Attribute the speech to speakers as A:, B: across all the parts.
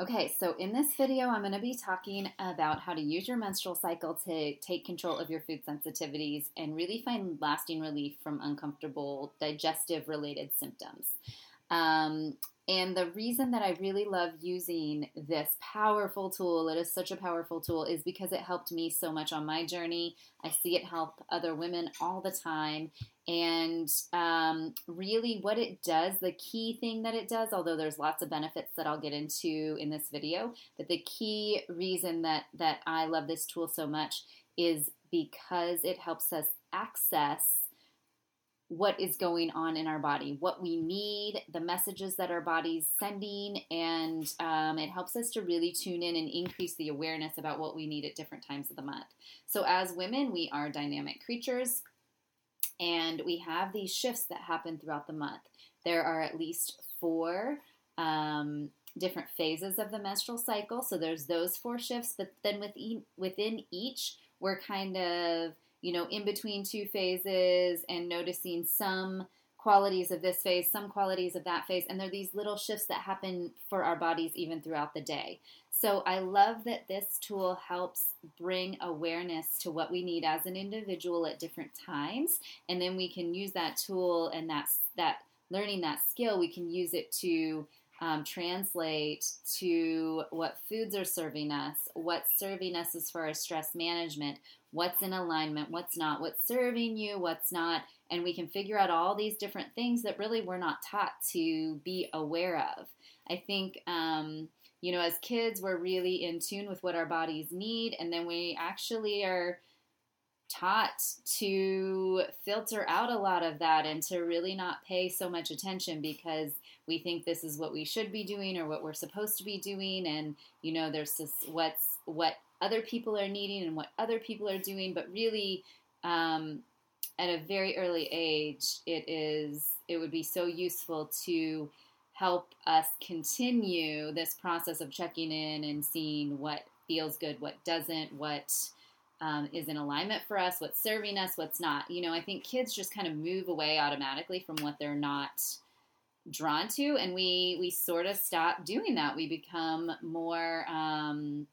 A: Okay, so in this video, I'm going to be talking about how to use your menstrual cycle to take control of your food sensitivities and really find lasting relief from uncomfortable digestive related symptoms. Um, and the reason that I really love using this powerful tool, it is such a powerful tool, is because it helped me so much on my journey. I see it help other women all the time. And um, really, what it does, the key thing that it does, although there's lots of benefits that I'll get into in this video, but the key reason that, that I love this tool so much is because it helps us access what is going on in our body, what we need, the messages that our body's sending, and um, it helps us to really tune in and increase the awareness about what we need at different times of the month. So, as women, we are dynamic creatures, and we have these shifts that happen throughout the month. There are at least four. Um, different phases of the menstrual cycle. So there's those four shifts, but then within within each, we're kind of you know, in between two phases and noticing some qualities of this phase, some qualities of that phase, and there are these little shifts that happen for our bodies even throughout the day. So I love that this tool helps bring awareness to what we need as an individual at different times, and then we can use that tool and that that learning that skill, we can use it to um, translate to what foods are serving us, what's serving us as far as stress management, what's in alignment, what's not, what's serving you, what's not, and we can figure out all these different things that really we're not taught to be aware of. I think, um, you know, as kids, we're really in tune with what our bodies need, and then we actually are taught to filter out a lot of that and to really not pay so much attention because we think this is what we should be doing or what we're supposed to be doing and you know there's this what's what other people are needing and what other people are doing, but really, um, at a very early age, it is it would be so useful to help us continue this process of checking in and seeing what feels good, what doesn't, what um, is in alignment for us, what's serving us, what's not. You know, I think kids just kind of move away automatically from what they're not drawn to, and we we sort of stop doing that. We become more um,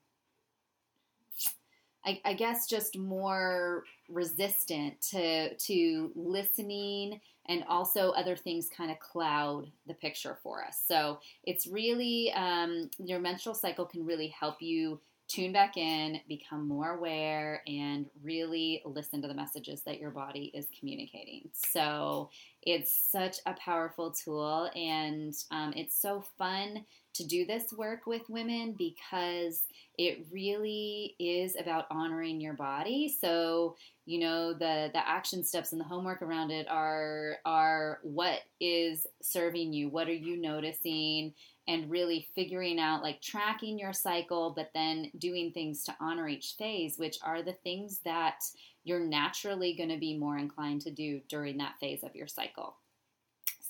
A: I, I guess just more resistant to to listening and also other things kind of cloud the picture for us. So it's really um, your menstrual cycle can really help you tune back in, become more aware, and really listen to the messages that your body is communicating. So it's such a powerful tool, and um, it's so fun to do this work with women because it really is about honoring your body. So, you know, the the action steps and the homework around it are are what is serving you? What are you noticing? And really figuring out like tracking your cycle, but then doing things to honor each phase, which are the things that you're naturally going to be more inclined to do during that phase of your cycle.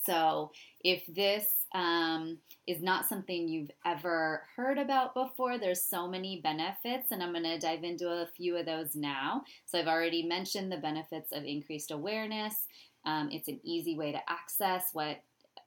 A: So, if this um, is not something you've ever heard about before, there's so many benefits, and I'm going to dive into a few of those now. So, I've already mentioned the benefits of increased awareness. Um, it's an easy way to access what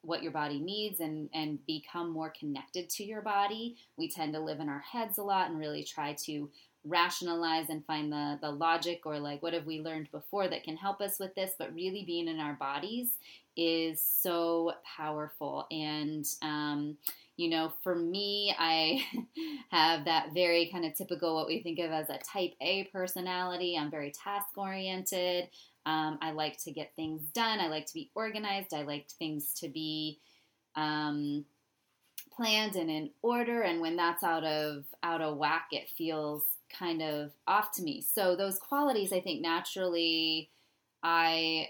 A: what your body needs and and become more connected to your body. We tend to live in our heads a lot and really try to rationalize and find the the logic or like what have we learned before that can help us with this but really being in our bodies is so powerful and um, you know for me i have that very kind of typical what we think of as a type a personality. I'm very task oriented. Um, i like to get things done. I like to be organized. I like things to be um, planned and in order. And when that's out of out of whack it feels kind of off to me. So those qualities, I think, naturally, I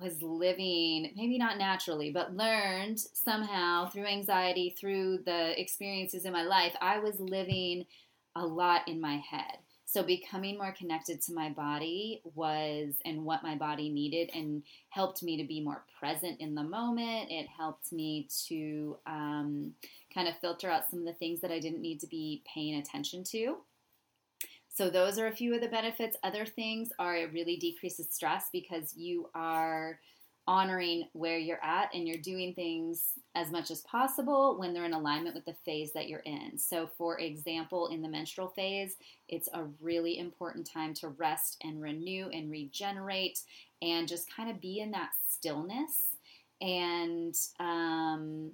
A: was living, maybe not naturally, but learned somehow through anxiety, through the experiences in my life, I was living a lot in my head. So becoming more connected to my body was and what my body needed and helped me to be more present in the moment. It helped me to um, kind of filter out some of the things that I didn't need to be paying attention to. So those are a few of the benefits. Other things are it really decreases stress because you are honoring where you're at and you're doing things as much as possible when they're in alignment with the phase that you're in. So, for example, in the menstrual phase, it's a really important time to rest and renew and regenerate and just kind of be in that stillness. And um,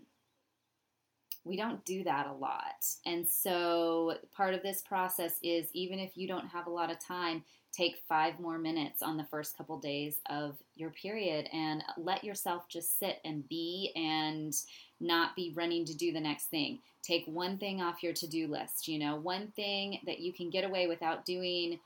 A: we don't do that a lot. And so, part of this process is even if you don't have a lot of time, take five more minutes on the first couple days of your period and let yourself just sit and be and not be running to do the next thing. Take one thing off your to do list, you know, one thing that you can get away without doing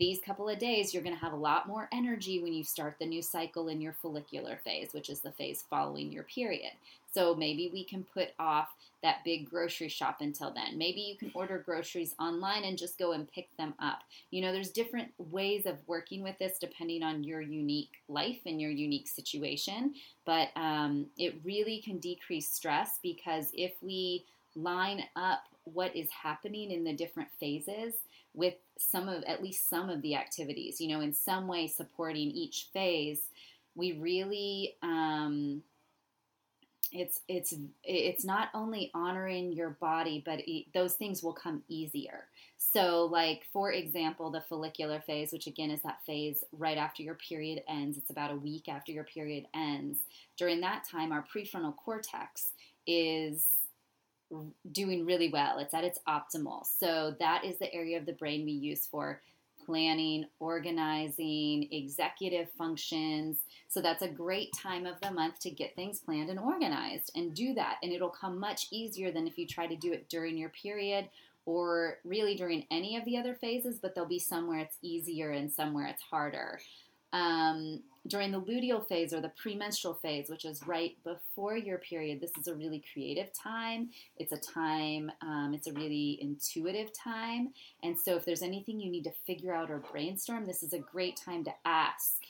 A: these couple of days, you're going to have a lot more energy when you start the new cycle in your follicular phase, which is the phase following your period. So maybe we can put off that big grocery shop until then. Maybe you can order groceries online and just go and pick them up. You know, there's different ways of working with this depending on your unique life and your unique situation, but um, it really can decrease stress because if we line up what is happening in the different phases with some of at least some of the activities you know in some way supporting each phase we really um, it's it's it's not only honoring your body but it, those things will come easier. So like for example the follicular phase which again is that phase right after your period ends it's about a week after your period ends. During that time our prefrontal cortex is doing really well. It's at its optimal. So that is the area of the brain we use for planning, organizing, executive functions. So that's a great time of the month to get things planned and organized and do that. And it'll come much easier than if you try to do it during your period or really during any of the other phases, but there'll be somewhere it's easier and somewhere it's harder. Um, during the luteal phase or the premenstrual phase, which is right before your period, this is a really creative time. It's a time, um, it's a really intuitive time. And so, if there's anything you need to figure out or brainstorm, this is a great time to ask.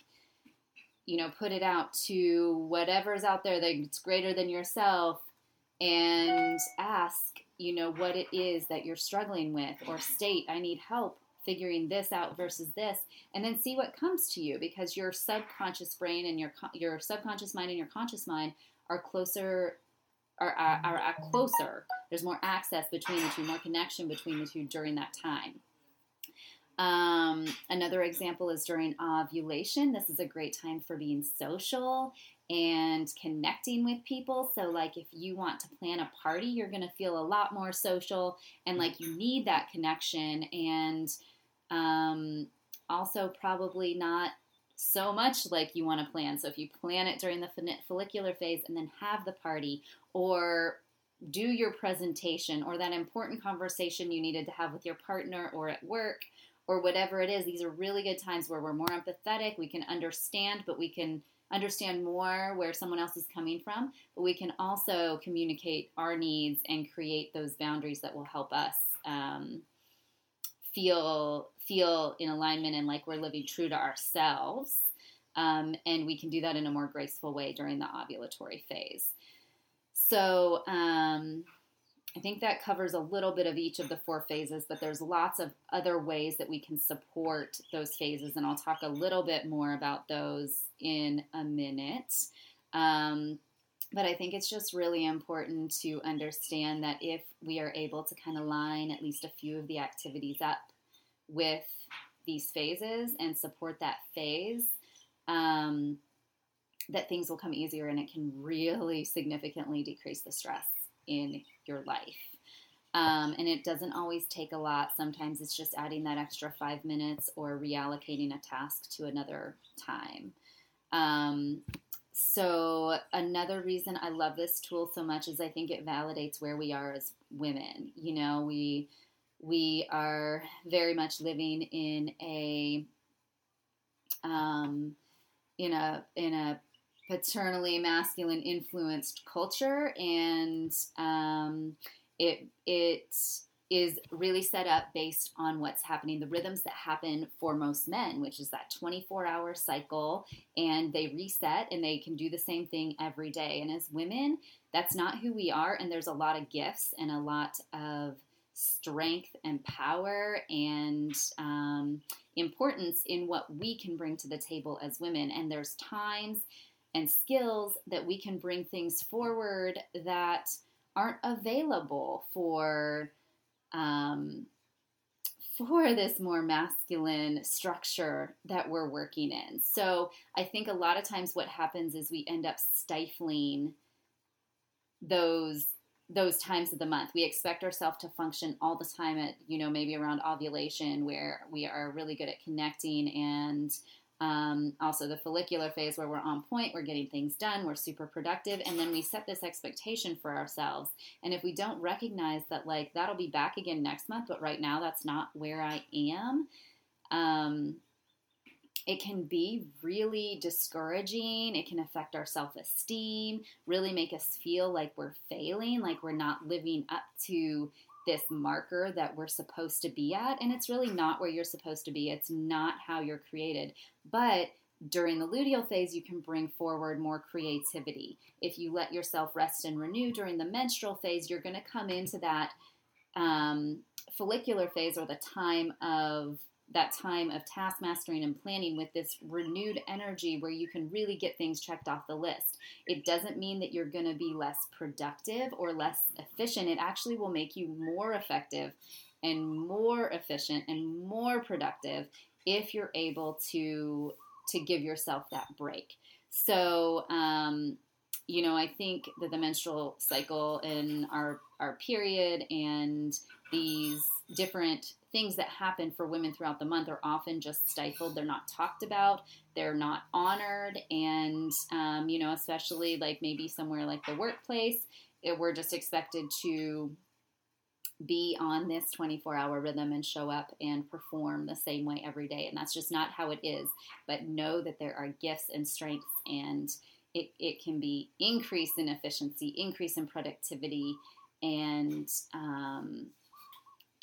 A: You know, put it out to whatever's out there that's greater than yourself and ask, you know, what it is that you're struggling with or state, I need help figuring this out versus this and then see what comes to you because your subconscious brain and your your subconscious mind and your conscious mind are closer are, are, are closer there's more access between the two more connection between the two during that time um, another example is during ovulation. This is a great time for being social and connecting with people. So, like, if you want to plan a party, you're going to feel a lot more social and like you need that connection. And um, also, probably not so much like you want to plan. So, if you plan it during the follicular phase and then have the party, or do your presentation, or that important conversation you needed to have with your partner or at work, or whatever it is, these are really good times where we're more empathetic. We can understand, but we can understand more where someone else is coming from, but we can also communicate our needs and create those boundaries that will help us um, feel feel in alignment and like we're living true to ourselves. Um, and we can do that in a more graceful way during the ovulatory phase. So um, I think that covers a little bit of each of the four phases, but there's lots of other ways that we can support those phases, and I'll talk a little bit more about those in a minute. Um, but I think it's just really important to understand that if we are able to kind of line at least a few of the activities up with these phases and support that phase, um, that things will come easier and it can really significantly decrease the stress in your life. Um, and it doesn't always take a lot. Sometimes it's just adding that extra five minutes or reallocating a task to another time. Um, so, another reason I love this tool so much is I think it validates where we are as women. You know, we we are very much living in a um, in a in a paternally masculine influenced culture, and um, it it is really set up based on what's happening, the rhythms that happen for most men, which is that 24 hour cycle, and they reset and they can do the same thing every day. And as women, that's not who we are, and there's a lot of gifts and a lot of strength and power and um, importance in what we can bring to the table as women. And there's times and skills that we can bring things forward that aren't available for um, for this more masculine structure that we're working in. So I think a lot of times what happens is we end up stifling those those times of the month. We expect ourselves to function all the time at, you know, maybe around ovulation where we are really good at connecting and um, also, the follicular phase where we're on point, we're getting things done, we're super productive, and then we set this expectation for ourselves. And if we don't recognize that, like, that'll be back again next month, but right now that's not where I am, um, it can be really discouraging. It can affect our self esteem, really make us feel like we're failing, like we're not living up to this marker that we're supposed to be at. And it's really not where you're supposed to be. It's not how you're created. But during the luteal phase, you can bring forward more creativity. If you let yourself rest and renew during the menstrual phase, you're going to come into that um, follicular phase or the time of that time of task mastering and planning with this renewed energy where you can really get things checked off the list. It doesn't mean that you're going to be less productive or less efficient. It actually will make you more effective and more efficient and more productive if you're able to to give yourself that break. So, um, you know, I think that the menstrual cycle and our our period and these different things that happen for women throughout the month are often just stifled. They're not talked about. They're not honored, and um, you know, especially like maybe somewhere like the workplace, it, we're just expected to be on this 24 hour rhythm and show up and perform the same way every day. And that's just not how it is. But know that there are gifts and strengths, and it, it can be increase in efficiency, increase in productivity, and um,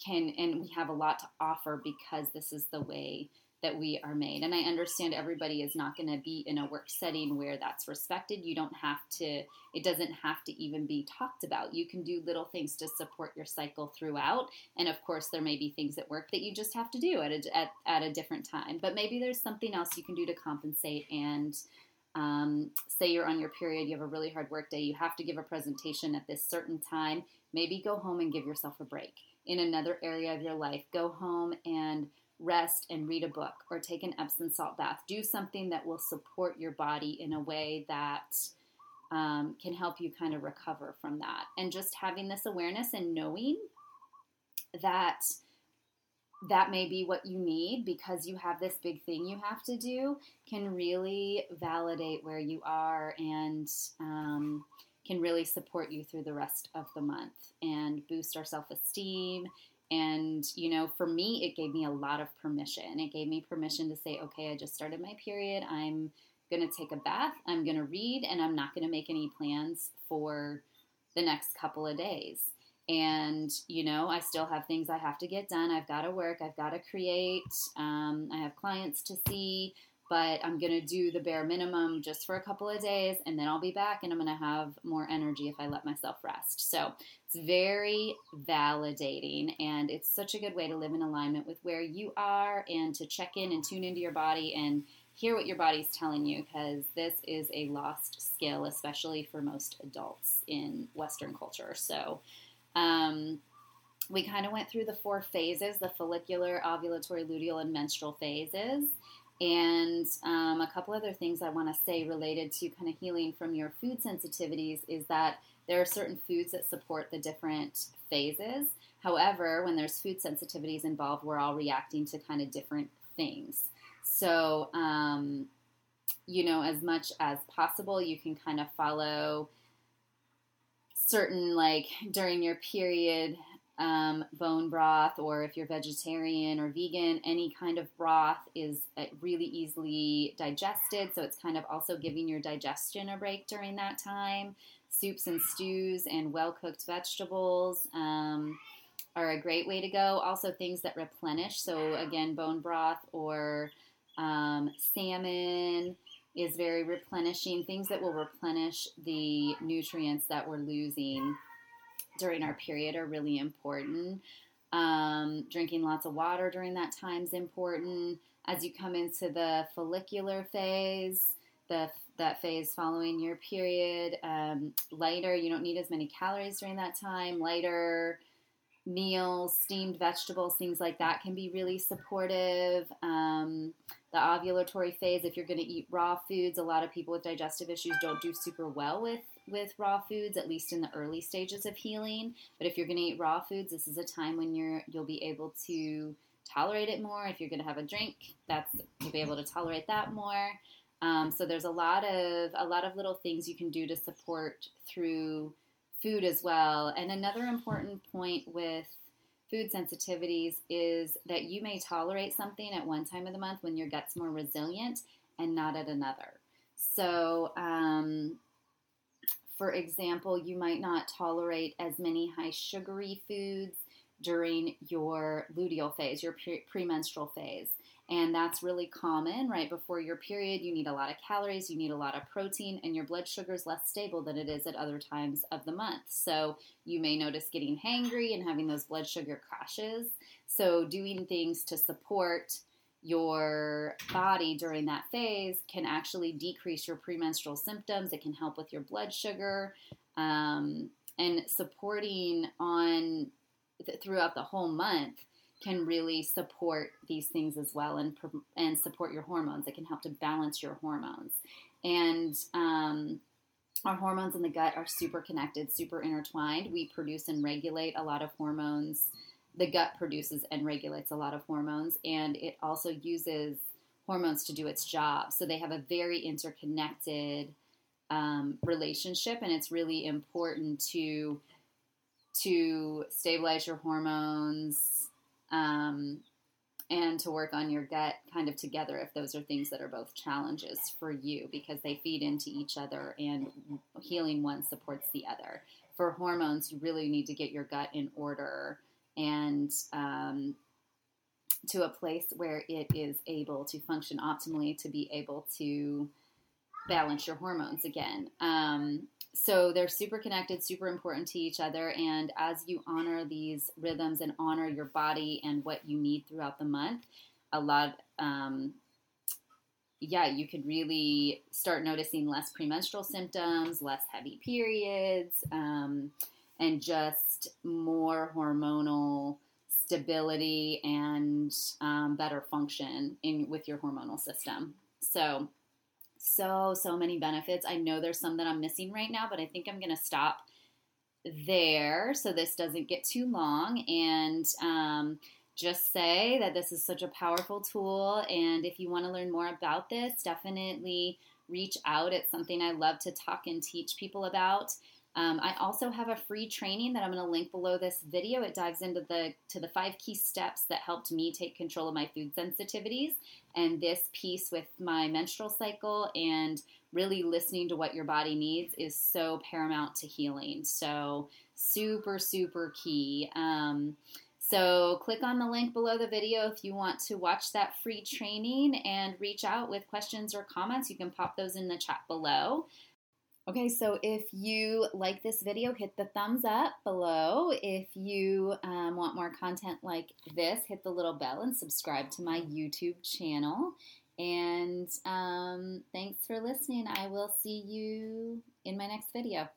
A: can and we have a lot to offer because this is the way that we are made. And I understand everybody is not going to be in a work setting where that's respected. You don't have to, it doesn't have to even be talked about. You can do little things to support your cycle throughout. And of course, there may be things at work that you just have to do at a, at, at a different time. But maybe there's something else you can do to compensate. And um, say you're on your period, you have a really hard work day, you have to give a presentation at this certain time. Maybe go home and give yourself a break in another area of your life. Go home and rest and read a book or take an Epsom salt bath. Do something that will support your body in a way that um, can help you kind of recover from that. And just having this awareness and knowing that that may be what you need because you have this big thing you have to do can really validate where you are and um, can really support you through the rest of the month and boost our self esteem. And, you know, for me, it gave me a lot of permission. It gave me permission to say, okay, I just started my period. I'm going to take a bath. I'm going to read, and I'm not going to make any plans for the next couple of days. And, you know, I still have things I have to get done. I've got to work. I've got to create. Um, I have clients to see but I'm going to do the bare minimum just for a couple of days and then I'll be back and I'm going to have more energy if I let myself rest. So it's very validating and it's such a good way to live in alignment with where you are and to check in and tune into your body and hear what your body's telling you because this is a lost skill, especially for most adults in Western culture. So, um, we kind of went through the four phases the follicular, ovulatory, luteal, and menstrual phases. And um, a couple other things I want to say related to kind of healing from your food sensitivities is that there are certain foods that support the different phases. However, when there's food sensitivities involved, we're all reacting to kind of different things. So, um, you know, as much as possible, you can kind of follow certain, like during your period, um, bone broth, or if you're vegetarian or vegan, any kind of broth is uh, really easily digested. So it's kind of also giving your digestion a break during that time. Soups and stews and well cooked vegetables um, are a great way to go. Also, things that replenish. So, again, bone broth or um, salmon is very replenishing. Things that will replenish the nutrients that we're losing during our period are really important. Um, drinking lots of water during that time is important. As you come into the follicular phase, the that phase following your period. Um, lighter, you don't need as many calories during that time. Lighter meals, steamed vegetables, things like that can be really supportive. Um, the ovulatory phase, if you're going to eat raw foods, a lot of people with digestive issues don't do super well with with raw foods, at least in the early stages of healing. But if you're going to eat raw foods, this is a time when you're you'll be able to tolerate it more. If you're going to have a drink, that's you'll be able to tolerate that more. Um, so there's a lot of a lot of little things you can do to support through food as well. And another important point with food sensitivities is that you may tolerate something at one time of the month when your gut's more resilient and not at another. So, um, for example, you might not tolerate as many high sugary foods during your luteal phase, your pre- premenstrual phase. And that's really common right before your period. You need a lot of calories, you need a lot of protein, and your blood sugar is less stable than it is at other times of the month. So you may notice getting hangry and having those blood sugar crashes. So, doing things to support your body during that phase can actually decrease your premenstrual symptoms. It can help with your blood sugar. Um, and supporting on th- throughout the whole month can really support these things as well and and support your hormones. It can help to balance your hormones. And um, our hormones in the gut are super connected, super intertwined. We produce and regulate a lot of hormones. The gut produces and regulates a lot of hormones, and it also uses hormones to do its job. So they have a very interconnected um, relationship, and it's really important to to stabilize your hormones um, and to work on your gut kind of together if those are things that are both challenges for you because they feed into each other and healing one supports the other. For hormones, you really need to get your gut in order and um, to a place where it is able to function optimally to be able to balance your hormones again. Um, so they're super connected, super important to each other. And as you honor these rhythms and honor your body and what you need throughout the month, a lot, um, yeah, you could really start noticing less premenstrual symptoms, less heavy periods, um, and just more hormonal stability and um, better function in with your hormonal system. So so, so many benefits. I know there's some that I'm missing right now, but I think I'm going to stop there so this doesn't get too long and um, just say that this is such a powerful tool. And if you want to learn more about this, definitely reach out. It's something I love to talk and teach people about. Um, I also have a free training that I'm going to link below this video. It dives into the to the five key steps that helped me take control of my food sensitivities and this piece with my menstrual cycle and really listening to what your body needs is so paramount to healing. So super super key. Um, so click on the link below the video if you want to watch that free training and reach out with questions or comments. You can pop those in the chat below. Okay, so if you like this video, hit the thumbs up below. If you um, want more content like this, hit the little bell and subscribe to my YouTube channel. And um, thanks for listening. I will see you in my next video.